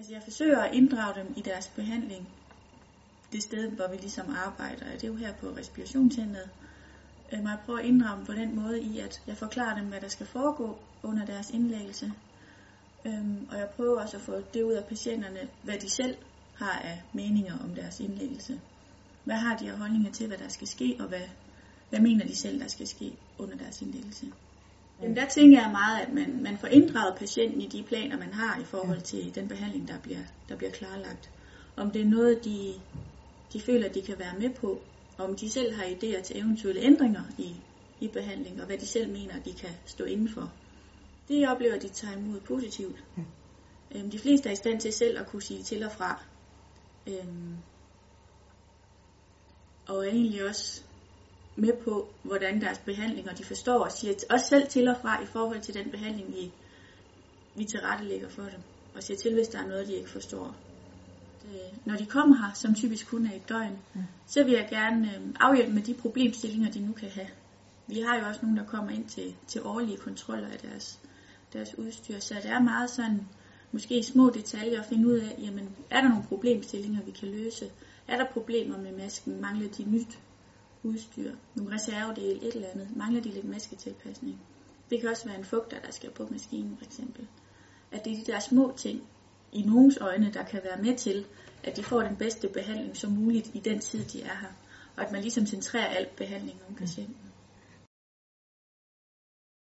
Altså jeg forsøger at inddrage dem i deres behandling. Det sted, hvor vi ligesom arbejder, det er jo her på respirationscenteret. Øhm, og jeg prøver at inddrage dem på den måde i, at jeg forklarer dem, hvad der skal foregå under deres indlæggelse. Øhm, og jeg prøver også at få det ud af patienterne, hvad de selv har af meninger om deres indlæggelse. Hvad har de af holdninger til, hvad der skal ske, og hvad, hvad mener de selv, der skal ske under deres indlæggelse. Jamen der tænker jeg meget, at man, man får inddraget patienten i de planer, man har i forhold til den behandling, der bliver, der bliver klarlagt. Om det er noget, de, de føler, de kan være med på, om de selv har idéer til eventuelle ændringer i, i behandling, og hvad de selv mener, de kan stå indenfor. Det jeg oplever, de tager imod positivt. Øhm, de fleste er i stand til selv at kunne sige til og fra. Øhm, og er egentlig også med på, hvordan deres behandlinger de forstår og siger også selv til og fra i forhold til den behandling, vi, vi tilrettelægger for dem. Og siger til, hvis der er noget, de ikke forstår. Det, når de kommer her, som typisk kun er et døgn, mm. så vil jeg gerne øh, afhjælpe med de problemstillinger, de nu kan have. Vi har jo også nogen, der kommer ind til, til årlige kontroller af deres, deres udstyr, så det er meget sådan, måske små detaljer at finde ud af, jamen, er der nogle problemstillinger, vi kan løse? Er der problemer med masken? Mangler de nyt udstyr? Nogle reservedele, et eller andet? Mangler de lidt masketilpasning? Det kan også være en fugter, der skal på maskinen, for eksempel. At det er de der små ting, i nogens øjne, der kan være med til, at de får den bedste behandling som muligt i den tid, de er her. Og at man ligesom centrerer alt behandling om patienten.